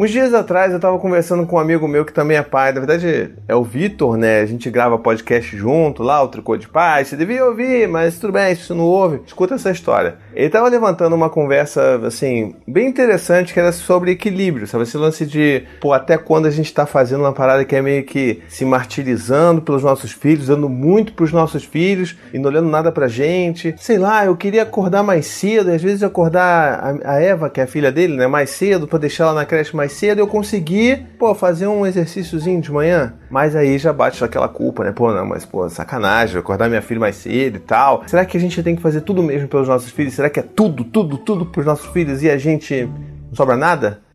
Uns dias atrás eu tava conversando com um amigo meu que também é pai, na verdade é o Vitor, né? A gente grava podcast junto lá, o Tricô de Pai. Você devia ouvir, mas tudo bem, se você não ouve, escuta essa história. Ele tava levantando uma conversa, assim, bem interessante que era sobre equilíbrio, sabe? Esse lance de, pô, até quando a gente tá fazendo uma parada que é meio que se martirizando pelos nossos filhos, dando muito pros nossos filhos e não olhando nada pra gente. Sei lá, eu queria acordar mais cedo, às vezes acordar a, Eva, que é a filha dele, né, mais cedo, pra deixar ela na creche mais cedo, eu consegui, pô, fazer um exercíciozinho de manhã. Mas aí já bate aquela culpa, né? Pô, não, mas pô, sacanagem, acordar minha filha mais cedo e tal. Será que a gente tem que fazer tudo mesmo pelos nossos filhos? Será que é tudo, tudo, tudo pros nossos filhos e a gente não sobra nada?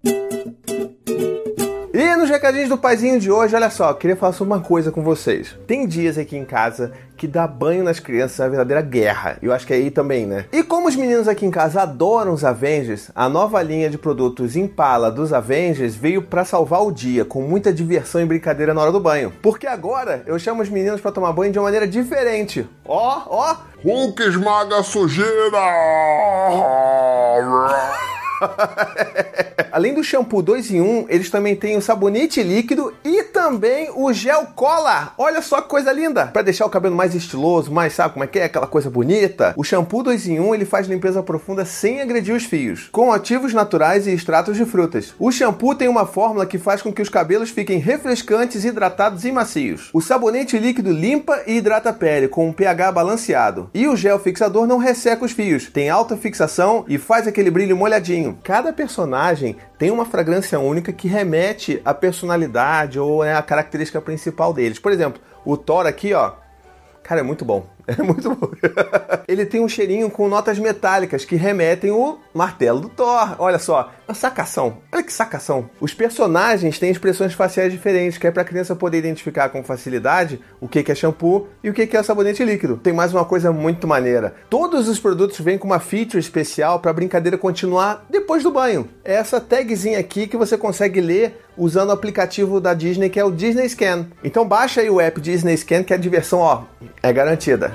Recadinhos do paizinho de hoje, olha só, queria falar sobre uma coisa com vocês. Tem dias aqui em casa que dar banho nas crianças é uma verdadeira guerra. Eu acho que é aí também, né? E como os meninos aqui em casa adoram os Avengers, a nova linha de produtos Impala dos Avengers veio para salvar o dia, com muita diversão e brincadeira na hora do banho. Porque agora eu chamo os meninos para tomar banho de uma maneira diferente. Ó, ó. Hulk esmaga a sujeira! Além do shampoo 2 em 1, eles também têm o sabonete líquido e também o gel cola. Olha só que coisa linda! Para deixar o cabelo mais estiloso, mais sabe como é que é, aquela coisa bonita. O shampoo 2 em 1, ele faz limpeza profunda sem agredir os fios, com ativos naturais e extratos de frutas. O shampoo tem uma fórmula que faz com que os cabelos fiquem refrescantes, hidratados e macios. O sabonete líquido limpa e hidrata a pele com um pH balanceado. E o gel fixador não resseca os fios, tem alta fixação e faz aquele brilho molhadinho. Cada personagem tem uma fragrância única que remete à personalidade ou é a característica principal deles. Por exemplo, o Thor aqui, ó, cara, é muito bom. É muito bom. Ele tem um cheirinho com notas metálicas que remetem o martelo do Thor. Olha só, uma sacação. Olha que sacação. Os personagens têm expressões faciais diferentes, que é para a criança poder identificar com facilidade o que é shampoo e o que é sabonete líquido. Tem mais uma coisa muito maneira. Todos os produtos vêm com uma feature especial para a brincadeira continuar depois do banho. É essa tagzinha aqui que você consegue ler usando o aplicativo da Disney que é o Disney Scan. Então baixa aí o app Disney Scan que a diversão, ó, é garantida.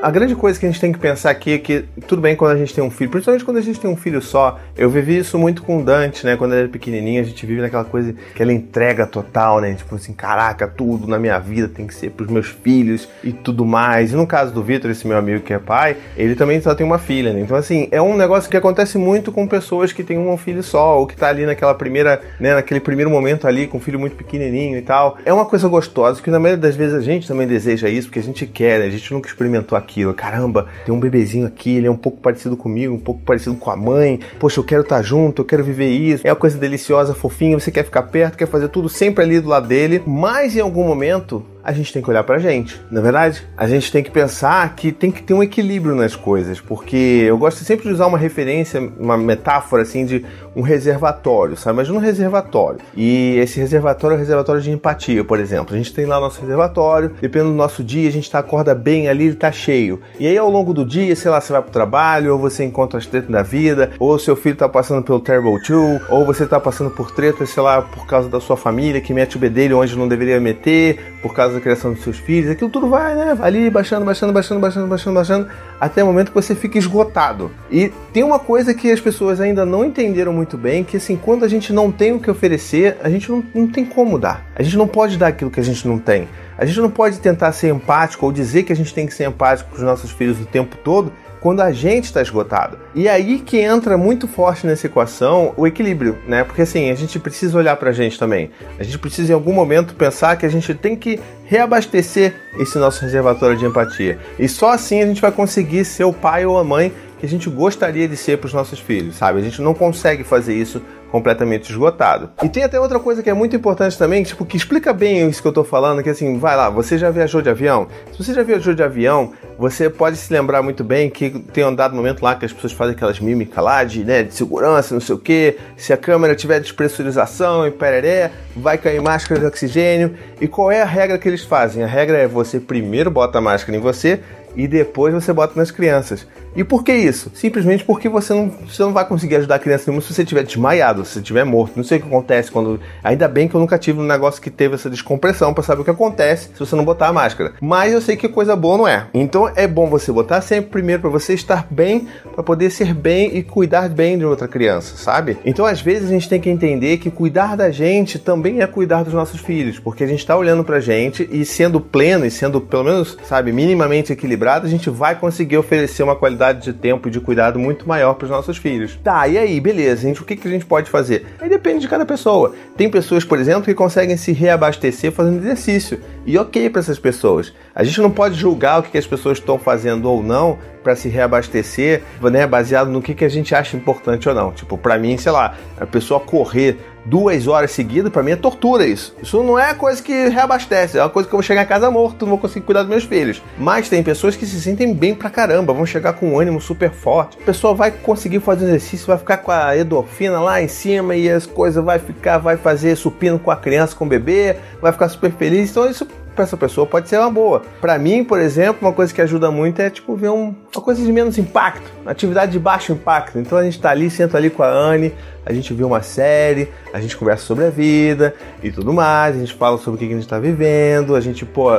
A grande coisa que a gente tem que pensar aqui é que, tudo bem quando a gente tem um filho, principalmente quando a gente tem um filho só. Eu vivi isso muito com o Dante, né? Quando ele era pequenininho, a gente vive naquela coisa, aquela entrega total, né? Tipo assim, caraca, tudo na minha vida tem que ser pros meus filhos e tudo mais. E no caso do Vitor, esse meu amigo que é pai, ele também só tem uma filha, né? Então, assim, é um negócio que acontece muito com pessoas que têm um filho só, ou que tá ali naquela primeira, né? Naquele primeiro momento ali, com um filho muito pequenininho e tal. É uma coisa gostosa, que na maioria das vezes a gente também deseja isso, porque a gente quer, né? A gente nunca experimentou aquilo. Caramba, tem um bebezinho aqui, ele é um pouco parecido comigo, um pouco parecido com a mãe. Poxa, eu quero estar junto, eu quero viver isso. É uma coisa deliciosa, fofinha, você quer ficar perto, quer fazer tudo sempre ali do lado dele. Mas em algum momento a gente tem que olhar pra gente, na é verdade? A gente tem que pensar que tem que ter um equilíbrio nas coisas, porque eu gosto sempre de usar uma referência, uma metáfora assim de um reservatório, sabe? Imagina um reservatório. E esse reservatório é um reservatório de empatia, por exemplo. A gente tem lá nosso reservatório, dependendo do nosso dia, a gente tá, acorda bem ali, ele tá cheio. E aí ao longo do dia, sei lá, você vai pro trabalho, ou você encontra as tretas da vida, ou seu filho tá passando pelo Terrible Two, ou você tá passando por tretas, sei lá, por causa da sua família que mete o bedelho onde não deveria meter, por causa da criação dos seus filhos, aquilo tudo vai, né? Ali baixando, baixando, baixando, baixando, baixando, baixando, até o momento que você fica esgotado. E tem uma coisa que as pessoas ainda não entenderam muito bem, que assim, quando a gente não tem o que oferecer, a gente não, não tem como dar. A gente não pode dar aquilo que a gente não tem. A gente não pode tentar ser empático ou dizer que a gente tem que ser empático com os nossos filhos o tempo todo, quando a gente está esgotado. E aí que entra muito forte nessa equação o equilíbrio, né? Porque assim, a gente precisa olhar para a gente também. A gente precisa em algum momento pensar que a gente tem que reabastecer esse nosso reservatório de empatia. E só assim a gente vai conseguir ser o pai ou a mãe que a gente gostaria de ser para os nossos filhos, sabe? A gente não consegue fazer isso completamente esgotado. E tem até outra coisa que é muito importante também, tipo, que explica bem isso que eu tô falando, que assim, vai lá, você já viajou de avião? Se você já viajou de avião, você pode se lembrar muito bem que tem um dado momento lá que as pessoas fazem aquelas mímicas lá de, né, de segurança, não sei o que, se a câmera tiver despressurização e pereré, vai cair máscara de oxigênio. E qual é a regra que eles fazem? A regra é você primeiro bota a máscara em você e depois você bota nas crianças. E por que isso? Simplesmente porque você não, você não vai conseguir ajudar a criança nenhuma se você estiver desmaiado se estiver morto. Não sei o que acontece quando. Ainda bem que eu nunca tive um negócio que teve essa descompressão para saber o que acontece se você não botar a máscara. Mas eu sei que coisa boa não é. Então é bom você botar sempre primeiro para você estar bem, para poder ser bem e cuidar bem de outra criança, sabe? Então às vezes a gente tem que entender que cuidar da gente também é cuidar dos nossos filhos, porque a gente está olhando pra gente e sendo pleno e sendo pelo menos, sabe, minimamente equilibrado, a gente vai conseguir oferecer uma qualidade de tempo e de cuidado muito maior para os nossos filhos. Tá, e aí, beleza, gente, o que, que a gente pode fazer? Aí depende de cada pessoa. Tem pessoas, por exemplo, que conseguem se reabastecer fazendo exercício. E ok para essas pessoas. A gente não pode julgar o que, que as pessoas estão fazendo ou não para se reabastecer, né, baseado no que, que a gente acha importante ou não. Tipo, para mim, sei lá, a pessoa correr duas horas seguidas, para mim é tortura isso. Isso não é coisa que reabastece, é uma coisa que eu vou chegar em casa morto, não vou conseguir cuidar dos meus filhos. Mas tem pessoas que se sentem bem pra caramba, vão chegar com um ânimo super forte. A pessoa vai conseguir fazer exercício, vai ficar com a endorfina lá em cima e as coisas vai ficar, vai fazer supino com a criança, com o bebê, vai ficar super feliz. Então isso para essa pessoa pode ser uma boa. Para mim, por exemplo, uma coisa que ajuda muito é tipo ver um, uma coisa de menos impacto, atividade de baixo impacto. Então a gente tá ali, senta ali com a Anne, a gente vê uma série, a gente conversa sobre a vida e tudo mais, a gente fala sobre o que a gente está vivendo, a gente, pô,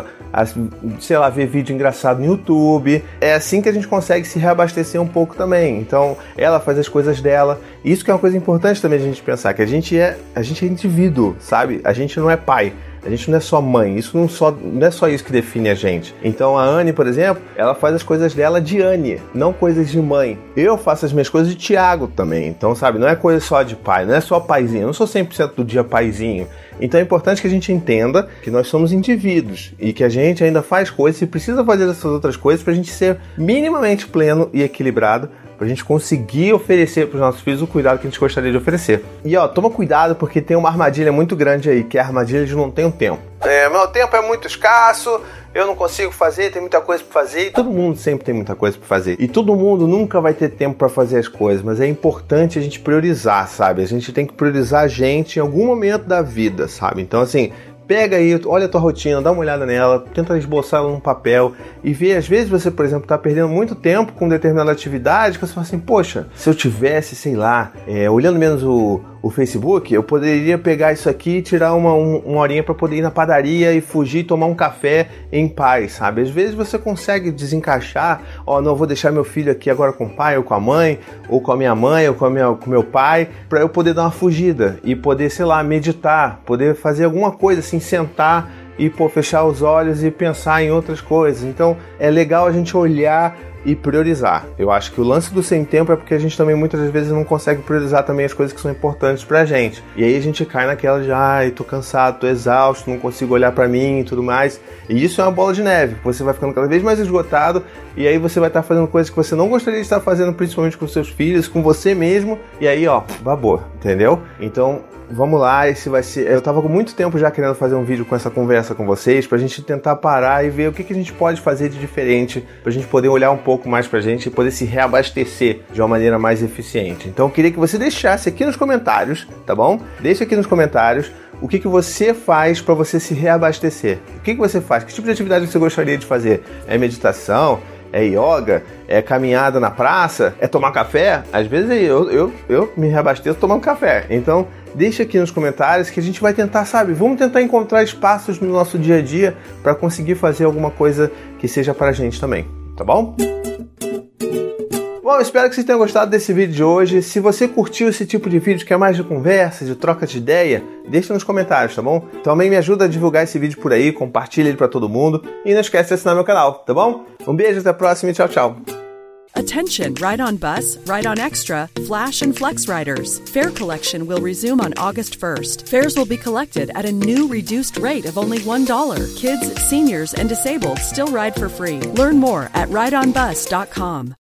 sei lá, vê vídeo engraçado no YouTube. É assim que a gente consegue se reabastecer um pouco também. Então, ela faz as coisas dela. Isso que é uma coisa importante também a gente pensar, que a gente é, a gente é indivíduo, sabe? A gente não é pai. A gente não é só mãe, isso não, só, não é só isso que define a gente. Então a Anne, por exemplo, ela faz as coisas dela de Anne, não coisas de mãe. Eu faço as minhas coisas de Tiago também. Então, sabe, não é coisa só de pai, não é só paizinho. Eu não sou 100% do dia paizinho. Então é importante que a gente entenda que nós somos indivíduos e que a gente ainda faz coisas e precisa fazer essas outras coisas para a gente ser minimamente pleno e equilibrado pra gente conseguir oferecer para os nossos filhos o cuidado que a gente gostaria de oferecer. E ó, toma cuidado porque tem uma armadilha muito grande aí, que é a armadilha de não ter um tempo. É, meu tempo é muito escasso, eu não consigo fazer, tem muita coisa para fazer. E todo mundo sempre tem muita coisa para fazer. E todo mundo nunca vai ter tempo para fazer as coisas, mas é importante a gente priorizar, sabe? A gente tem que priorizar a gente em algum momento da vida, sabe? Então assim, pega aí, olha a tua rotina, dá uma olhada nela, tenta esboçar ela num papel e vê, às vezes você, por exemplo, está perdendo muito tempo com determinada atividade, que você fala assim, poxa, se eu tivesse, sei lá, é, olhando menos o, o Facebook, eu poderia pegar isso aqui e tirar uma, um, uma horinha para poder ir na padaria e fugir e tomar um café em paz, sabe? Às vezes você consegue desencaixar, ó, oh, não vou deixar meu filho aqui agora com o pai ou com a mãe, ou com a minha mãe ou com, a minha, com meu pai, para eu poder dar uma fugida e poder, sei lá, meditar, poder fazer alguma coisa assim, sentar e pô, fechar os olhos e pensar em outras coisas. Então é legal a gente olhar e priorizar. Eu acho que o lance do sem tempo é porque a gente também muitas vezes não consegue priorizar também as coisas que são importantes pra gente. E aí a gente cai naquela de, ai, tô cansado, tô exausto, não consigo olhar para mim e tudo mais. E isso é uma bola de neve. Você vai ficando cada vez mais esgotado e aí você vai estar tá fazendo coisas que você não gostaria de estar fazendo, principalmente com seus filhos, com você mesmo. E aí, ó, babou, entendeu? Então, vamos lá, esse vai ser. Eu tava com muito tempo já querendo fazer um vídeo com essa conversa com vocês, pra gente tentar parar e ver o que, que a gente pode fazer de diferente, pra gente poder olhar um pouco mais pra gente e poder se reabastecer de uma maneira mais eficiente. Então eu queria que você deixasse aqui nos comentários, tá bom? Deixa aqui nos comentários o que, que você faz para você se reabastecer. O que, que você faz? Que tipo de atividade você gostaria de fazer? É meditação? é yoga, é caminhada na praça, é tomar café. Às vezes eu, eu, eu me reabasteço tomando café. Então, deixa aqui nos comentários que a gente vai tentar, sabe? Vamos tentar encontrar espaços no nosso dia a dia para conseguir fazer alguma coisa que seja para a gente também, tá bom? Bom, espero que vocês tenham gostado desse vídeo de hoje. Se você curtiu esse tipo de vídeo que é mais de conversa, de troca de ideia, deixa nos comentários, tá bom? Também me ajuda a divulgar esse vídeo por aí, compartilha ele para todo mundo e não esquece de assinar meu canal, tá bom? Um beijo, até a próxima e tchau, tchau. Attention, Ride on Bus, Ride on Extra, Flash and Flex Riders. Fare collection will resume on August 1st. Fares will be collected at a new reduced rate of only $1. Kids, seniors, and disabled still ride for free. Learn more at rideonbus.com.